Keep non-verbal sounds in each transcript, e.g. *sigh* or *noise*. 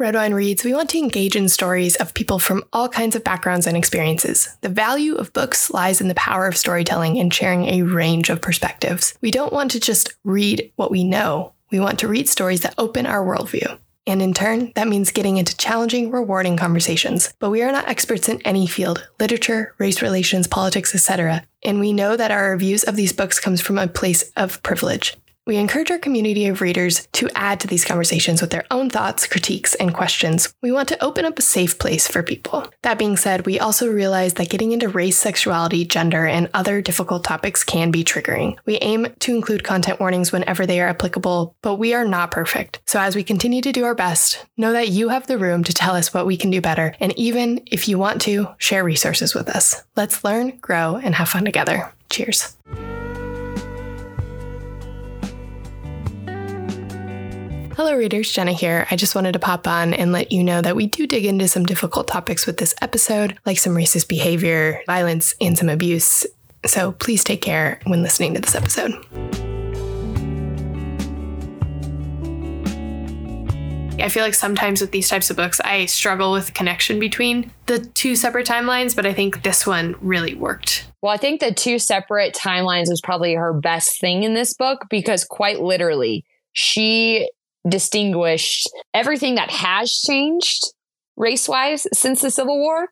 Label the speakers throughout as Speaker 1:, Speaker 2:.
Speaker 1: Red Wine Reads, we want to engage in stories of people from all kinds of backgrounds and experiences. The value of books lies in the power of storytelling and sharing a range of perspectives. We don't want to just read what we know, we want to read stories that open our worldview. And in turn, that means getting into challenging, rewarding conversations. But we are not experts in any field literature, race relations, politics, etc. And we know that our reviews of these books comes from a place of privilege. We encourage our community of readers to add to these conversations with their own thoughts, critiques, and questions. We want to open up a safe place for people. That being said, we also realize that getting into race, sexuality, gender, and other difficult topics can be triggering. We aim to include content warnings whenever they are applicable, but we are not perfect. So as we continue to do our best, know that you have the room to tell us what we can do better, and even if you want to, share resources with us. Let's learn, grow, and have fun together. Cheers. Hello, readers. Jenna here. I just wanted to pop on and let you know that we do dig into some difficult topics with this episode, like some racist behavior, violence, and some abuse. So please take care when listening to this episode. I feel like sometimes with these types of books, I struggle with the connection between the two separate timelines, but I think this one really worked.
Speaker 2: Well, I think the two separate timelines was probably her best thing in this book because quite literally, she distinguished everything that has changed race wise since the Civil War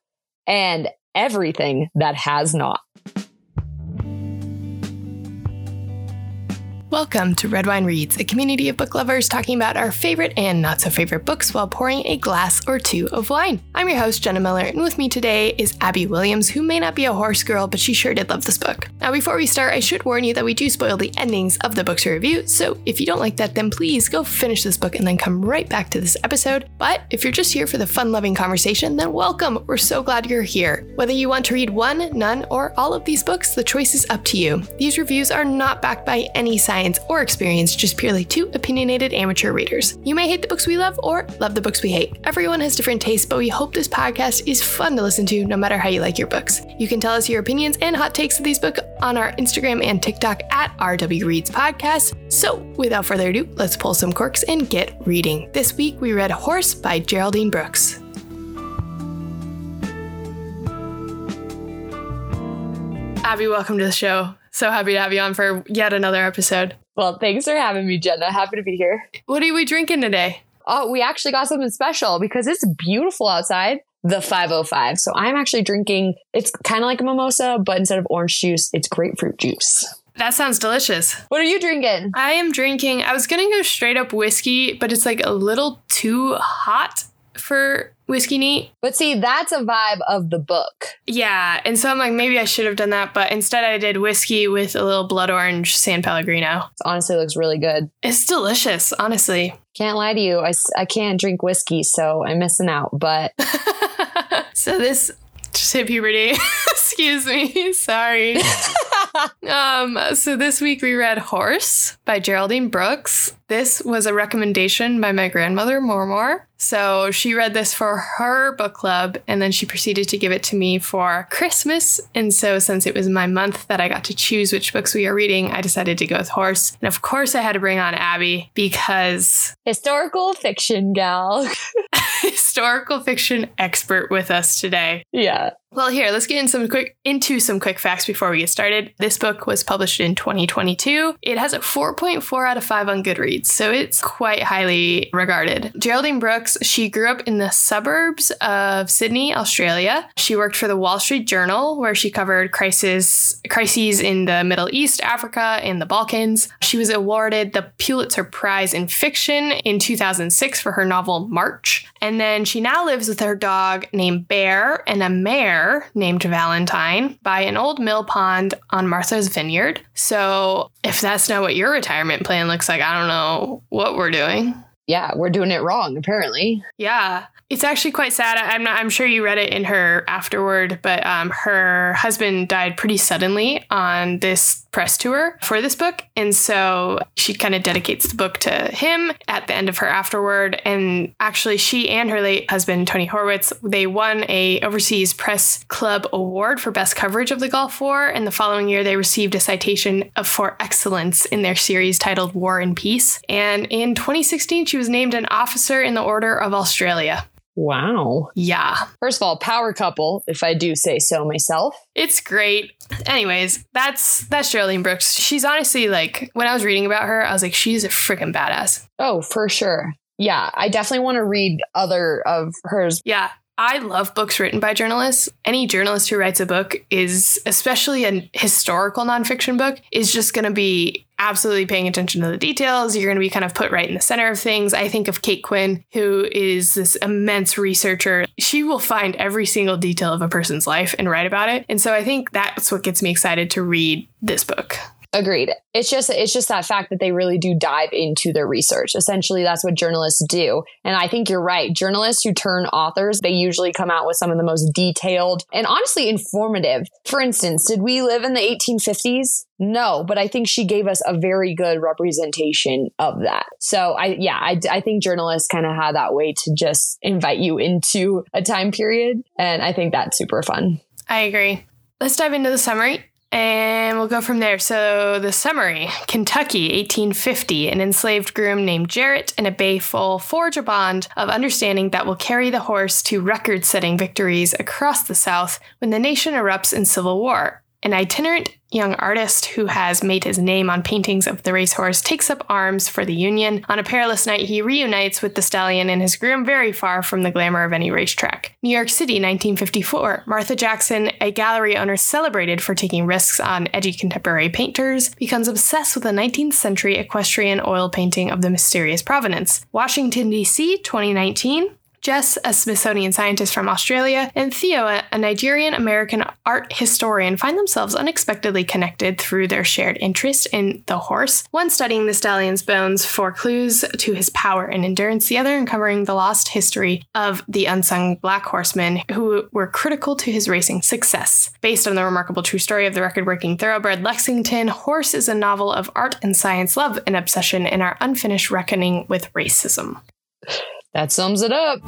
Speaker 2: and everything that has not.
Speaker 1: Welcome to Red Wine Reads, a community of book lovers talking about our favorite and not so favorite books while pouring a glass or two of wine. I'm your host, Jenna Miller, and with me today is Abby Williams, who may not be a horse girl, but she sure did love this book. Now, before we start, I should warn you that we do spoil the endings of the books we review, so if you don't like that, then please go finish this book and then come right back to this episode. But if you're just here for the fun loving conversation, then welcome. We're so glad you're here. Whether you want to read one, none, or all of these books, the choice is up to you. These reviews are not backed by any science science or experience, just purely two opinionated amateur readers. You may hate the books we love or love the books we hate. Everyone has different tastes, but we hope this podcast is fun to listen to no matter how you like your books. You can tell us your opinions and hot takes of these books on our Instagram and TikTok at RW Reads Podcast. So, without further ado, let's pull some corks and get reading. This week we read Horse by Geraldine Brooks. Abby, welcome to the show. So happy to have you on for yet another episode.
Speaker 2: Well, thanks for having me, Jenna. Happy to be here.
Speaker 1: What are we drinking today?
Speaker 2: Oh, we actually got something special because it's beautiful outside. The 505. So I'm actually drinking, it's kind of like a mimosa, but instead of orange juice, it's grapefruit juice.
Speaker 1: That sounds delicious.
Speaker 2: What are you drinking?
Speaker 1: I am drinking, I was going to go straight up whiskey, but it's like a little too hot for whiskey neat.
Speaker 2: But see, that's a vibe of the book.
Speaker 1: Yeah. And so I'm like, maybe I should have done that. But instead, I did whiskey with a little blood orange San Pellegrino.
Speaker 2: It honestly looks really good.
Speaker 1: It's delicious, honestly.
Speaker 2: Can't lie to you. I, I can't drink whiskey, so I'm missing out. But. *laughs*
Speaker 1: so this just hit puberty. *laughs* Excuse me. *laughs* Sorry. um, so this week we read Horse by Geraldine Brooks. This was a recommendation by my grandmother, Mormor. So she read this for her book club and then she proceeded to give it to me for Christmas. And so, since it was my month that I got to choose which books we are reading, I decided to go with Horse. And of course, I had to bring on Abby because
Speaker 2: historical fiction gal, *laughs* *laughs*
Speaker 1: historical fiction expert with us today.
Speaker 2: Yeah.
Speaker 1: Well, here, let's get in some quick into some quick facts before we get started. This book was published in 2022. It has a 4.4 out of 5 on Goodreads, so it's quite highly regarded. Geraldine Brooks, she grew up in the suburbs of Sydney, Australia. She worked for the Wall Street Journal, where she covered crisis crises in the Middle East, Africa, and the Balkans. She was awarded the Pulitzer Prize in Fiction in 2006 for her novel March. And then she now lives with her dog named Bear and a mare named Valentine by an old mill pond on Martha's Vineyard. So, if that's not what your retirement plan looks like, I don't know what we're doing.
Speaker 2: Yeah, we're doing it wrong, apparently.
Speaker 1: Yeah. It's actually quite sad. I'm not, I'm sure you read it in her afterward, but um, her husband died pretty suddenly on this press tour for this book. And so she kind of dedicates the book to him at the end of her afterward. And actually, she and her late husband, Tony Horwitz, they won a Overseas Press Club Award for best coverage of the Gulf War. And the following year, they received a citation for excellence in their series titled War and Peace. And in 2016, she she was named an officer in the Order of Australia.
Speaker 2: Wow.
Speaker 1: Yeah.
Speaker 2: First of all, power couple, if I do say so myself.
Speaker 1: It's great. Anyways, that's that's Geraldine Brooks. She's honestly like when I was reading about her, I was like, she's a freaking badass.
Speaker 2: Oh, for sure. Yeah, I definitely want to read other of hers.
Speaker 1: Yeah. I love books written by journalists. Any journalist who writes a book is, especially a historical nonfiction book, is just going to be absolutely paying attention to the details. You're going to be kind of put right in the center of things. I think of Kate Quinn, who is this immense researcher. She will find every single detail of a person's life and write about it. And so I think that's what gets me excited to read this book.
Speaker 2: Agreed. It's just it's just that fact that they really do dive into their research. Essentially, that's what journalists do. And I think you're right. Journalists who turn authors, they usually come out with some of the most detailed and honestly informative. For instance, did we live in the 1850s? No, but I think she gave us a very good representation of that. So I, yeah, I, I think journalists kind of have that way to just invite you into a time period. And I think that's super fun.
Speaker 1: I agree. Let's dive into the summary. And we'll go from there. So, the summary Kentucky, 1850. An enslaved groom named Jarrett and a bay foal forge a bond of understanding that will carry the horse to record setting victories across the South when the nation erupts in civil war. An itinerant young artist who has made his name on paintings of the racehorse takes up arms for the Union. On a perilous night, he reunites with the stallion and his groom very far from the glamour of any racetrack. New York City, 1954. Martha Jackson, a gallery owner celebrated for taking risks on edgy contemporary painters, becomes obsessed with a 19th century equestrian oil painting of the mysterious provenance. Washington, D.C., 2019. Jess, a Smithsonian scientist from Australia, and Theo, a Nigerian American art historian, find themselves unexpectedly connected through their shared interest in the horse. One studying the stallion's bones for clues to his power and endurance, the other uncovering the lost history of the unsung black horsemen who were critical to his racing success. Based on the remarkable true story of the record breaking thoroughbred Lexington, Horse is a novel of art and science, love and obsession, and our unfinished reckoning with racism.
Speaker 2: That sums it up.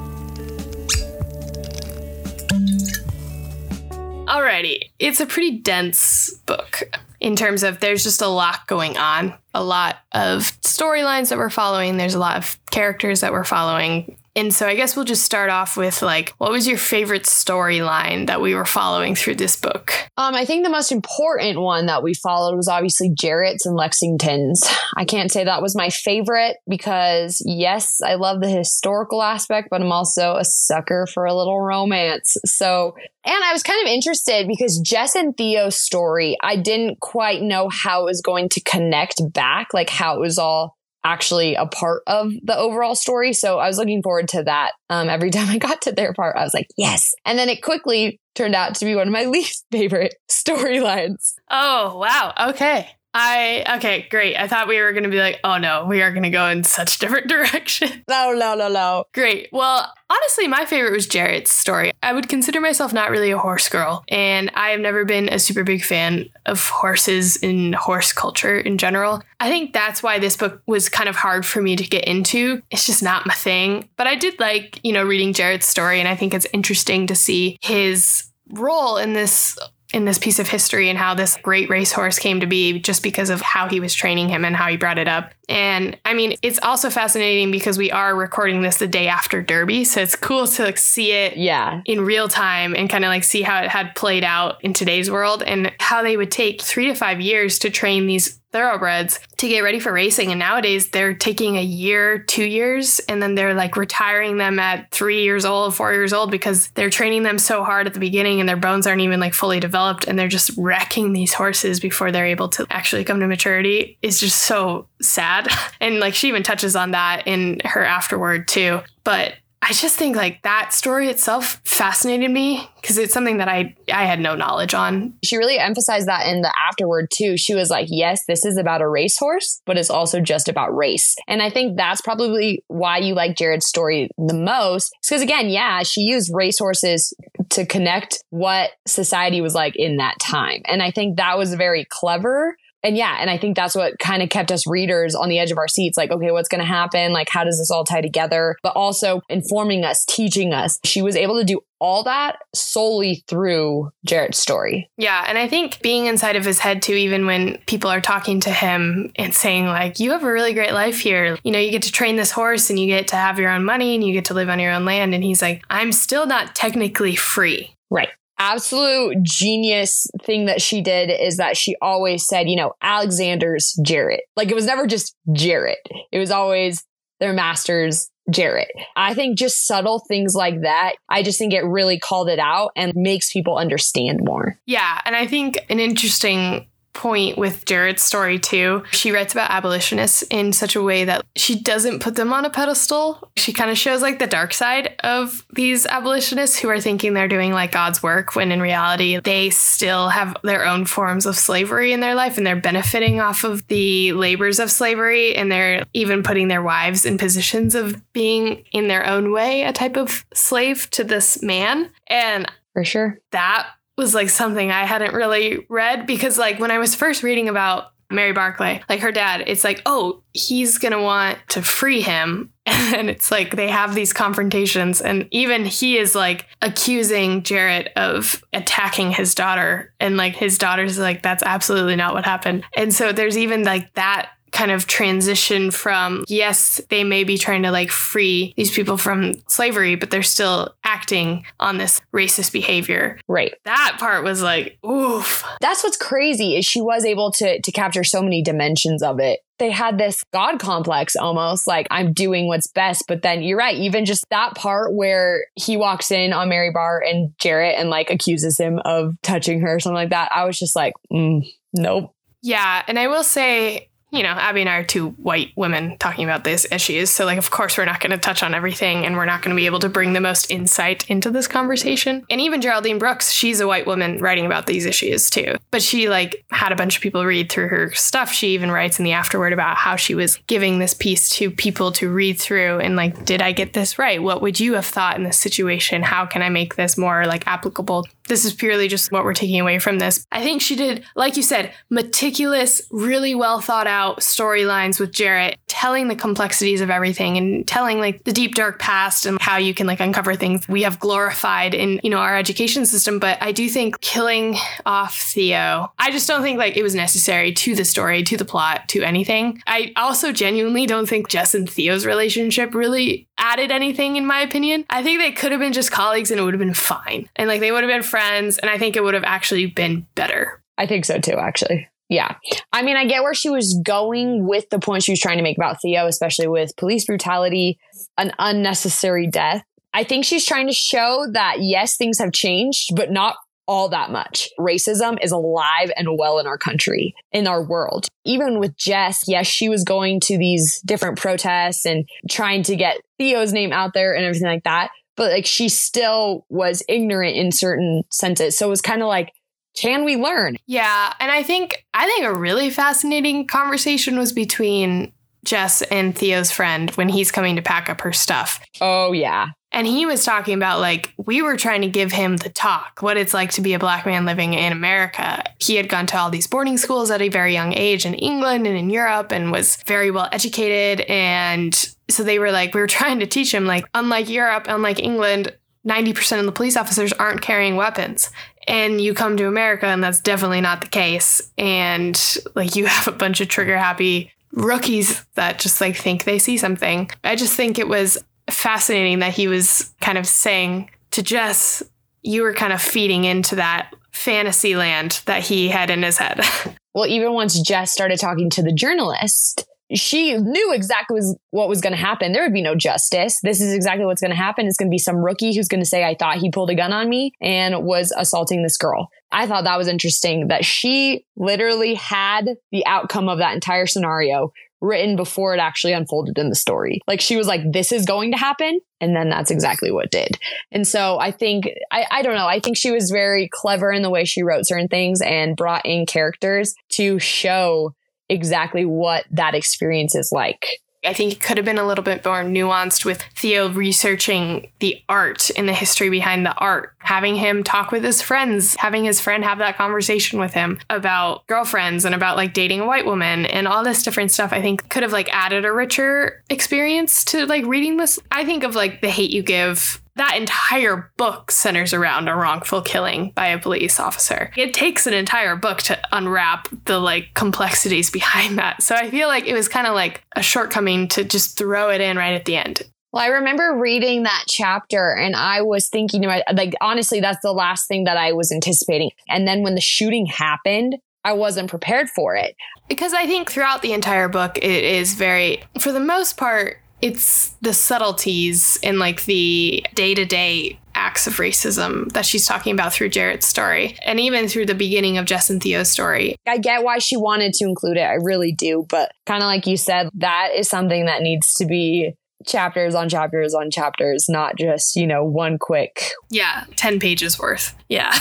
Speaker 1: Alrighty. It's a pretty dense book in terms of there's just a lot going on, a lot of storylines that we're following, there's a lot of characters that we're following. And so I guess we'll just start off with like, what was your favorite storyline that we were following through this book?
Speaker 2: Um, I think the most important one that we followed was obviously Jarrett's and Lexington's. I can't say that was my favorite because yes, I love the historical aspect, but I'm also a sucker for a little romance. So, and I was kind of interested because Jess and Theo's story, I didn't quite know how it was going to connect back, like how it was all actually a part of the overall story. So I was looking forward to that. Um, every *laughs* time I got to their part, I was like, yes. And then it quickly turned out to be one of my *laughs* least favorite storylines.
Speaker 1: Oh, wow. Okay. I okay, great. I thought we were going to be like, "Oh no, we are going to go in such different *laughs* directions."
Speaker 2: No, no, no, no.
Speaker 1: Great. Well, honestly, my favorite was Jarrett's story. I would consider myself not really a horse girl, and I have never been a super big fan of horses in horse culture in general. I think that's why this book was kind of hard for me to get into. It's just not my thing. But I did like, you know, reading Jarrett's story, and I think it's interesting to see his role in this in this piece of history and how this great racehorse came to be just because of how he was training him and how he brought it up. And I mean, it's also fascinating because we are recording this the day after Derby. So it's cool to like see it
Speaker 2: yeah.
Speaker 1: in real time and kind of like see how it had played out in today's world and how they would take three to five years to train these thoroughbreds to get ready for racing. And nowadays they're taking a year, two years, and then they're like retiring them at three years old, four years old because they're training them so hard at the beginning and their bones aren't even like fully developed and they're just wrecking these horses before they're able to actually come to maturity is just so sad. *laughs* And like she even touches on that in her afterward too. But I just think like that story itself fascinated me because it's something that I I had no knowledge on.
Speaker 2: She really emphasized that in the afterword too. She was like, "Yes, this is about a racehorse, but it's also just about race." And I think that's probably why you like Jarrett's story the most. Because again, yeah, she used racehorses to connect what society was like in that time, and I think that was very clever and yeah, and I think that's what kind of kept us readers on the edge of our seats like, okay, what's going to happen? Like, how does this all tie together? But also informing us, teaching us. She was able to do all that solely through Jarrett's story.
Speaker 1: Yeah. And I think being inside of his head too, even when people are talking to him and saying, like, you have a really great life here. You know, you get to train this horse and you get to have your own money and you get to live on your own land. And he's like, I'm still not technically free.
Speaker 2: Right absolute genius thing that she did is that she always said, you know, Alexander's Jarrett. Like it was never just Jarrett. It was always their master's Jarrett. I think just subtle things like that, I just think it really called it out and makes people understand more.
Speaker 1: Yeah. And I think an interesting point with Jarrett's story too. She writes about abolitionists in such a way that she doesn't put them on a pedestal. She kind of shows like the dark side of these abolitionists who are thinking they're doing like God's work when in reality they still have their own forms of slavery in their life and they're benefiting off of the labors of slavery and they're even putting their wives in positions of being in their own way a type of slave to this man. And
Speaker 2: for sure.
Speaker 1: That was like something I hadn't really read because like when I was first reading about Mary Barr Clay, like her dad, it's like, oh, he's gonna want to free him. *laughs* And it's like they have these confrontations, and even he is like accusing Jarrett of attacking his daughter. And like his daughter's like, that's absolutely not what happened. And so there's even like that kind of transition from yes they may be trying to like free these people from slavery but they're still acting on this racist behavior.
Speaker 2: Right.
Speaker 1: That part was like oof.
Speaker 2: That's what's crazy is she was able to to capture so many dimensions of it. They had this god complex almost like i'm doing what's best but then you're right even just that part where he walks in on mary barr and jarrett and like accuses him of touching her or something like that i was just like mm, nope.
Speaker 1: Yeah and i will say you know, Abby and I are two white women talking about these issues. So, like, of course, we're not going to touch on everything and we're not going to be able to bring the most insight into this conversation. And even Geraldine Brooks, she's a white woman writing about these issues too. But she, like, had a bunch of people read through her stuff. She even writes in the afterword about how she was giving this piece to people to read through and, like, did I get this right? What would you have thought in this situation? How can I make this more, like, applicable this is purely just what we're taking away from this. I think she did, like you said, meticulous, really well thought storylines with Jarrett, telling the complexities of everything and telling like the deep dark past and how you can like uncover things we have glorified in, you know, our education system. But I do think killing off Theo, I just don't think like it was necessary to the story, to the plot, to anything. I also genuinely don't think Jess and Theo's relationship really added anything in my opinion. I think they could have been just colleagues and it would have been fine. And like they would have been friends and I think it would have actually been better.
Speaker 2: I think so too, actually. Yeah. I mean, I get where she was going with the point she was trying to make about Theo, especially with police brutality, an unnecessary death. I think she's trying to show that yes, things have changed, but not all that much. Racism is alive and well in our country, in our world. Even with Jess, yes, she was going to these different protests and trying to get Theo's name out there and everything like that. But like she still was ignorant in certain senses. So it was kind of like, can we learn?
Speaker 1: Yeah. And I think, I think a really fascinating conversation was between Jess and Theo's friend when he's coming to pack up her stuff.
Speaker 2: Oh, yeah.
Speaker 1: And he was talking about like, we were trying to give him the talk, what it's like to be a black man living in America. He had gone to all these boarding schools at a very young age in England and in Europe and was very well educated. And so they were like, we were *laughs* trying to teach him, like, unlike Europe, unlike England, 90% of the police officers aren't carrying weapons. And you come to America, and that's definitely not the case. And like, you *laughs* have a bunch of trigger happy rookies that just like think they see something. I just think it was fascinating that he was kind of saying to Jess, you were kind of feeding into that fantasy land that he had in his head. *laughs*
Speaker 2: well, even once Jess started talking to the journalist, she knew exactly was, what was going to happen. There would be no justice. This is exactly what's going to happen. It's going to be some rookie who's going to say, I thought he pulled a gun on me and was assaulting this girl. I thought that was interesting that she literally had the outcome of that entire scenario written before it actually unfolded in the story. Like she was like, this is going to happen. And then that's exactly what did. And so I think, I, I don't know, I think she was very clever in the way she wrote certain things and brought in characters to show exactly what that experience is like.
Speaker 1: I think it could have been a little bit more nuanced with Theo researching the art and the history behind the art, having him talk with his friends, having his friend have that conversation with him about girlfriends and about like dating a white woman and all this different stuff. I think could have like added a richer experience to like reading this. I think of like The Hate U Give that entire book centers around a wrongful killing by a police officer. It takes an entire book to unwrap the like complexities behind that. So I feel like it was kind of like a shortcoming to just throw it in right at the end.
Speaker 2: Well, I remember reading that chapter and I was thinking like honestly that's the last thing that I was anticipating. And then when the shooting happened, I wasn't prepared for it.
Speaker 1: Because I think throughout the entire book it is very for the most part it's the subtleties in like the day-to-day acts of racism that she's talking about through Jarrett's story and even through the beginning of Jess and Theo's story.
Speaker 2: I get why she wanted to include it. I really do. But kind of like you said, that is something that needs to be chapters on chapters on chapters, not just, you know, one quick.
Speaker 1: Yeah, 10 pages worth. Yeah.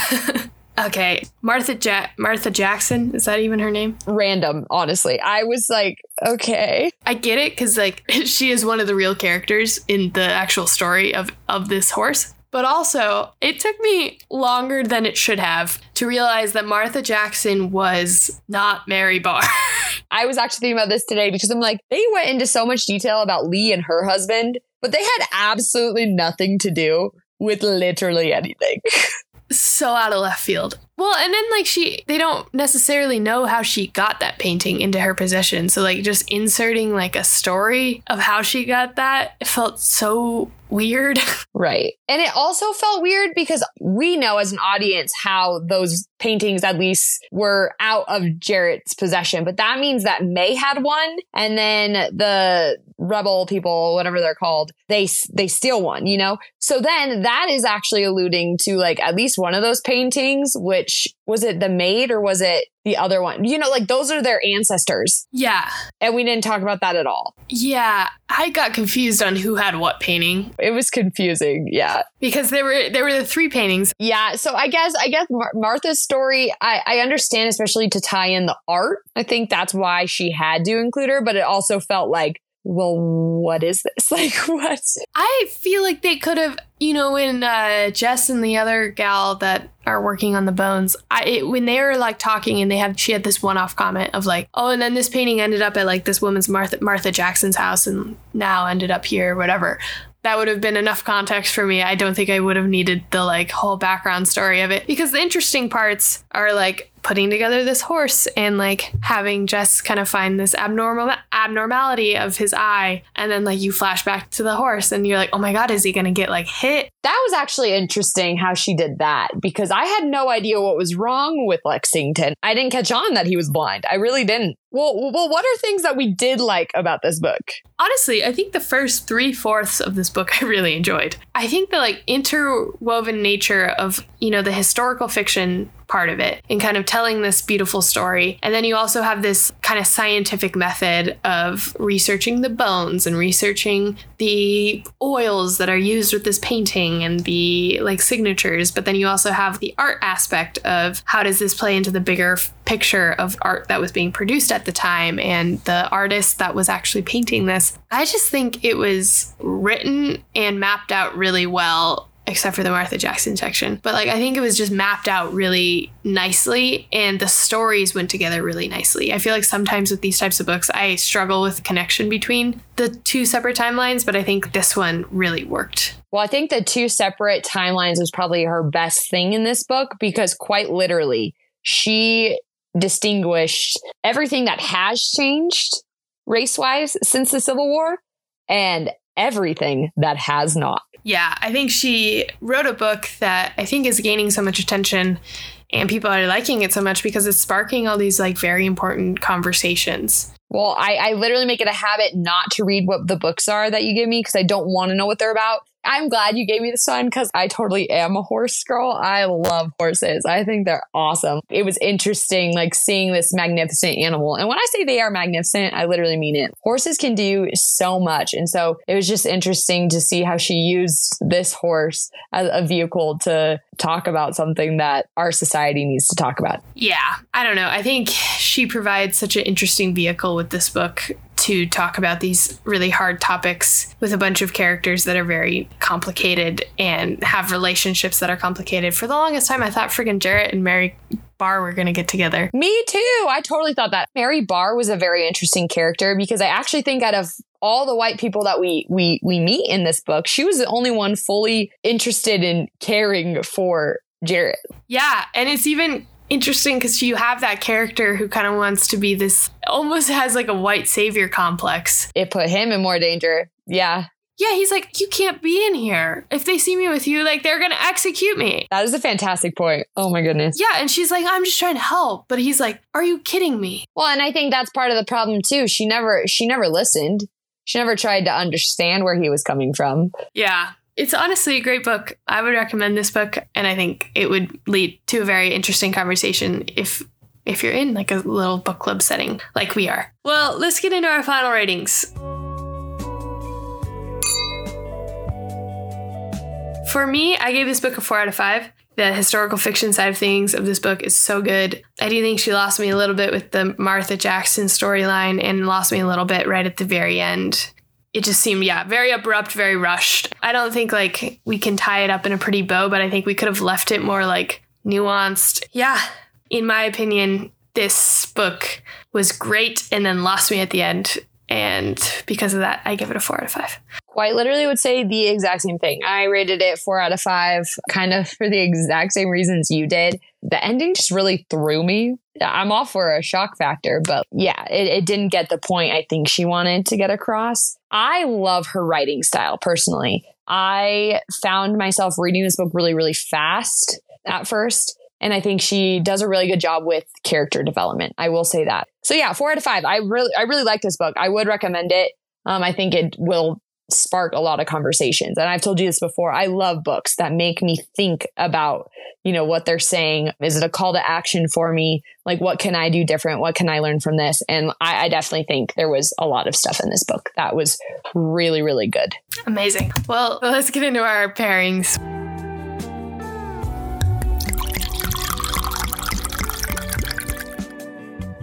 Speaker 1: *laughs* Okay, Martha ja- Martha Jackson is that even her name?
Speaker 2: Random, honestly. I was like, okay.
Speaker 1: I get it cuz like *laughs* she is one of the real characters in the actual story of of this horse. But also, it took me longer than it should have to realize that Martha Jackson was not Mary Barr. *laughs*
Speaker 2: I was actually thinking about this today because I'm like, they went into so much detail about Lee and her husband, but they had absolutely nothing to do with literally anything. *laughs*
Speaker 1: so out of left field. Well, and then like she they don't necessarily know how she got that painting into her possession. So like just inserting like a story of how she got that felt so weird. *laughs*
Speaker 2: Right. And it also felt weird because we know as an audience how those paintings at least were out of Jarrett's possession, but that means that May had one and then the rebel people, whatever they're called, they they steal one, you know? So then that is actually alluding to like at least one of those paintings which was it the maid or was it the other one? You know, like those are their ancestors.
Speaker 1: Yeah.
Speaker 2: And we didn't talk about that at all.
Speaker 1: Yeah, I got confused on who had what painting.
Speaker 2: It was confusing. Yeah.
Speaker 1: Because there were there were the three paintings.
Speaker 2: Yeah, so I guess I guess Mar- Martha's story I I understand especially to tie in the art. I think that's why she had to include her, but it also felt like well, what is this? *laughs* Like, what?
Speaker 1: I feel like they could have, you know, when uh, Jess and the other gal that are working on the bones, I it, when they were like talking and they had she had this one-off comment of like, oh, and then this painting ended up at like this woman's Martha Martha Jackson's house and now ended up here, whatever that would have been enough context for me. I don't think I would have needed the like whole background story of it because the interesting parts are like putting together this horse and like having Jess kind of find this abnormal abnormality of his eye and then like you flash back to the horse and you're like, "Oh my god, is he going to get like hit?"
Speaker 2: That was actually interesting how she did that because I had no idea what was wrong with Lexington. I didn't catch on that he was blind. I really didn't. Well, well, what are things that we did like about this book?
Speaker 1: Honestly, I think the first three fourths of this book *laughs* I really enjoyed. I think the like interwoven nature of you know the historical fiction part of it and kind of telling this beautiful story. And then you also have this kind of scientific method of researching the bones and researching the oils that are used with this painting and the like signatures. But then you also have the art aspect of how does this play into the bigger picture of art that was being produced at the time and the artist that was actually painting this. I just think it was written and mapped out really well except for the Martha Jackson section. But like I think it was just mapped out really nicely and the stories went together really nicely. I feel like sometimes with these types of books I struggle with the connection between the two separate timelines, but I think this one really worked.
Speaker 2: Well, I think the two separate timelines was probably her best thing in this book because quite literally she distinguished everything that has changed race wise since the Civil War and everything that has not.
Speaker 1: Yeah, I think she wrote a book that I think is gaining so much attention and people are liking it so much because it's sparking all these like very important conversations.
Speaker 2: Well, I, I literally make it a habit not to read what the books are that you give me because I don't want to know what they're about. I'm glad you gave me this one because I totally am a horse girl. I love horses. I think they're awesome. It was interesting, like seeing this magnificent animal. And when I say they are magnificent, I literally mean it. Horses can do so much. And so it was just interesting to see how she used this horse as a vehicle to talk about something that our society needs to talk about.
Speaker 1: Yeah, I don't know. I think she provides such an interesting vehicle with this book to talk about these really hard topics with a bunch of characters that are very complicated and have relationships that are complicated. For the longest time, I thought friggin' Jarrett and Mary Barr were going to get together.
Speaker 2: Me too. I totally thought that. Mary Barr was a very interesting character because I actually think out of all the white people that we we we meet in this book, she was the only one fully interested in caring for Jarrett.
Speaker 1: Yeah, and it's even interesting because you have that character who kind of wants to be this almost has like a white savior complex.
Speaker 2: It put him in more danger. Yeah.
Speaker 1: Yeah, he's like, you can't be in here. If they see me with you, like they're gonna execute me.
Speaker 2: That is a fantastic point. Oh my goodness.
Speaker 1: Yeah, and she's like, I'm just trying to help. But he's like, Are you kidding me?
Speaker 2: Well, and I think that's part of the problem too. She never she never listened. She never tried to understand where he was coming from.
Speaker 1: Yeah. It's honestly a great book. I would recommend this book, and I think it would lead to a very interesting conversation if if you're in like a little book club setting like we are. Well, let's get into our final ratings. For me, I gave this book a four out of five. The historical fiction side of things of this book is so good. I do think she lost me a little bit with the Martha Jackson storyline and lost me a little bit right at the very end. It just seemed, yeah, very abrupt, very rushed. I don't think like we can tie it up in a pretty bow, but I think we could have left it more like nuanced. Yeah, in my opinion, this book was great and then lost me at the end. And because of that, I give it a four out of five.
Speaker 2: Quite literally would say the exact same thing. I rated it four out of five, kind of for the exact same reasons you did. The ending just really threw me. I'm all for a shock factor, but yeah, it, it didn't get the point I think she wanted to get across. I love her writing style personally. I found myself reading this book really, really fast at first. And I think she does a really good job with character development. I will say that. So yeah, four out of five. I really, I really like this book. I would recommend it. Um, I think it will spark a lot of conversations. And I've told you this before. I love books that make me think about, you know, what they're saying. Is it a call to action for me? Like, what can I do different? What can I learn from this? And I, I definitely think there was a lot of stuff in this book that was really, really good.
Speaker 1: Amazing. Well, let's get into our pairings.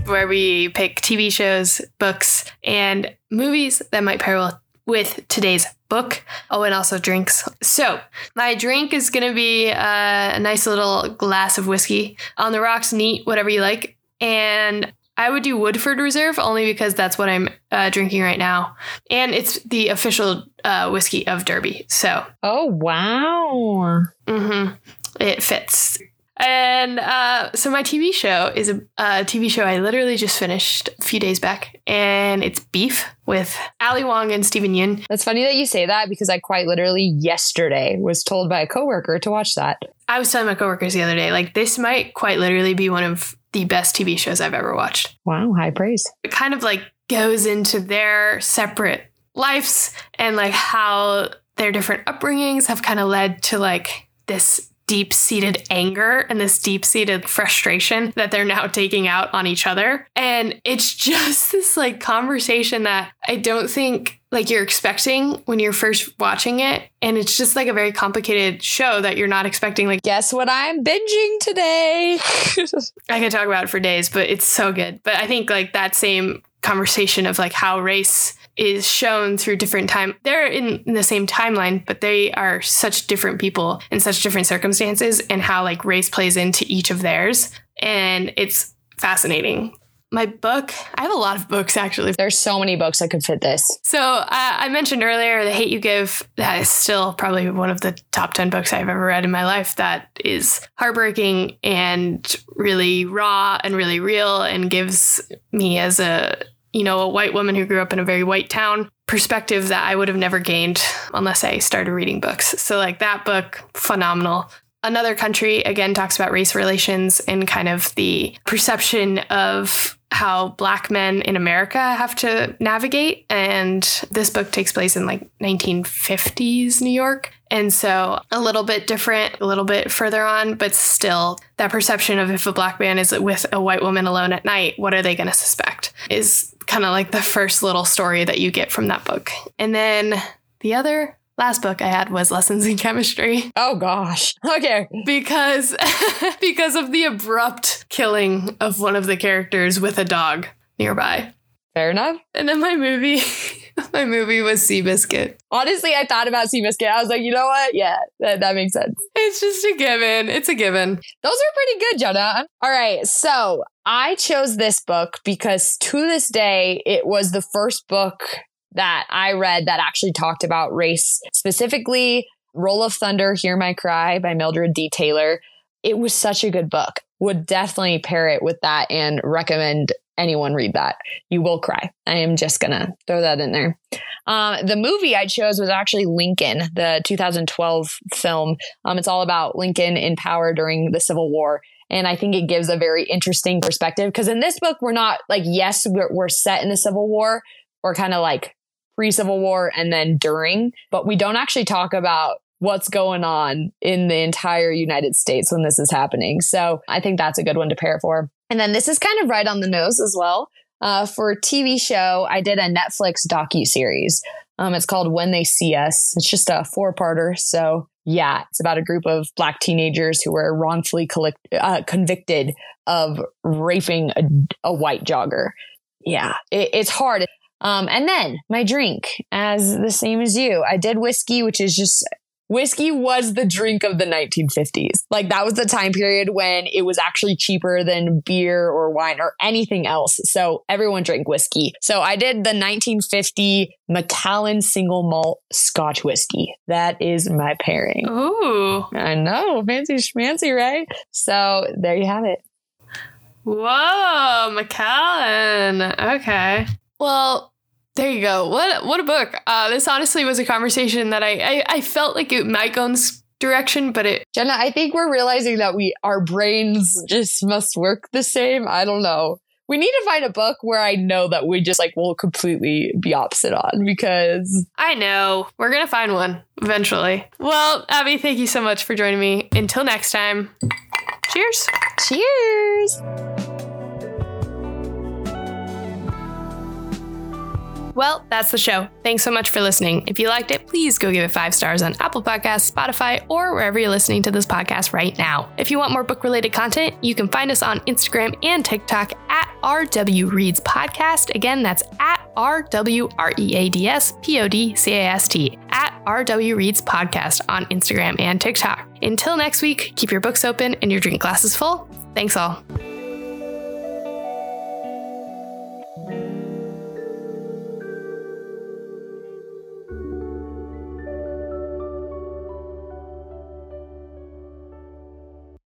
Speaker 1: Where we pick TV shows, books, and movies that might pair well with today's book. Oh, and also drinks. So, my drink is going to be uh, a nice little glass of whiskey. On the rocks, neat, whatever you like. And I would do Woodford Reserve only because that's what I'm uh, drinking right now. And it's the official uh, whiskey of Derby. So.
Speaker 2: Oh, wow.
Speaker 1: Mm-hmm. It fits. And uh, so my TV show is a, a, TV show I literally just finished a few days back, and it's Beef with Ali Wong and Steven Yeun.
Speaker 2: That's funny that you say that because I quite literally yesterday was told by a coworker to watch that.
Speaker 1: I was telling my coworkers the other day, like this might quite literally be one of the best TV shows I've ever watched.
Speaker 2: Wow, high praise.
Speaker 1: It kind of like goes into their separate lives and like how their different upbringings have kind of led to like this deep seated anger and this deep seated frustration that they're now taking out on each other. And it's *laughs* just this like conversation that I don't think like you're expecting when you're first watching it. And it's just like a very complicated show that you're not expecting. Like,
Speaker 2: guess what I'm binging today? *laughs*
Speaker 1: I could talk about it for days, but it's so good. But I think like that same conversation of like how race is shown through different time. They're in, in, the same timeline, but they are such different people in such different circumstances and how like race plays into each of theirs. And it's fascinating. My book, I have a lot of books actually.
Speaker 2: There's so many books that could fit this.
Speaker 1: So uh, I mentioned earlier The Hate U Give. That is still probably one of the top 10 books I've ever read in my life. That is heartbreaking and really raw and really real and gives me as a you know, a white woman who grew up in a very white town perspective that I would have never gained unless I started reading books. So, like, that book, phenomenal. Another country, again, talks about race relations and kind of the perception of how black men in America have to navigate. And this book takes place in like 1950s New York. And so a little bit different, a little bit further on, but still that perception of if a black man is with a white woman alone at night, what are they going to suspect is kind of like the first little story that you get from that book. And then the other last book I had was Lessons in Chemistry.
Speaker 2: Oh gosh. *laughs* Okay.
Speaker 1: Because *laughs* because of the abrupt killing of one of the characters with a dog nearby.
Speaker 2: Fair enough.
Speaker 1: And then my movie, *laughs* my movie was Seabiscuit.
Speaker 2: Honestly, I thought about Seabiscuit. I was like, you know what? Yeah, that, that makes sense.
Speaker 1: It's just a given. It's a given.
Speaker 2: Those are pretty good, Jenna. All right. So I chose this book because to this day, it was the first book that I read that actually talked about race, specifically Roll of Thunder, Hear My Cry by Mildred D. Taylor. It was such a good book. Would definitely pair it with that and recommend anyone read that. You will cry. I am just gonna throw that in there. Um, the movie I chose was actually Lincoln, the 2012 film. Um, it's all about Lincoln in power during the Civil War. And I think it gives a very interesting perspective because in this book, we're not like, yes, we're, we're set in the Civil War or kind of like pre Civil War and then during, but we don't actually talk about what's going on in the entire United States when this is happening. So I think that's a good one to pair it for. And then this is kind of right on the nose as well. Uh, for TV show, I did a Netflix docu series. Um, it's called When They See Us. It's just a four parter. So yeah, it's about a group of black teenagers who were wrongfully collect, uh, convicted of raping a, a white jogger. Yeah, it, it's hard. Um, and then my drink, as the same as you, I did whiskey, which is just whiskey was the drink of the 1950s. Like that was the time period when it was actually cheaper than beer or wine or anything else. So everyone drank whiskey. So I did the 1950 Macallan single malt Scotch whiskey. That is my pairing.
Speaker 1: Ooh.
Speaker 2: I know. Fancy schmancy, right? So there you have it.
Speaker 1: Whoa, Macallan. Okay. Well, there you go. What what a book. Uh, this honestly was a conversation that I, I, I felt like it might go in this direction, but it
Speaker 2: Jenna, I think we're realizing that we our brains just must work the same. I don't know. We need to find a book where I know that we just like will completely be opposite on because
Speaker 1: I know. We're gonna find one eventually. Well, Abby, thank you so much for joining me. Until next time. Cheers.
Speaker 2: cheers.
Speaker 1: Well, that's the show. Thanks so much for listening. If you liked it, please go give it five stars on Apple Podcasts, Spotify, or wherever you're listening to this podcast right now. If you want more book related content, you can find us on Instagram and TikTok at RW Reads Podcast. Again, that's at RW R E A D S P O D C A S T at RW Reads Podcast on Instagram and TikTok. Until next week, keep your books open and your drink glasses full. Thanks all.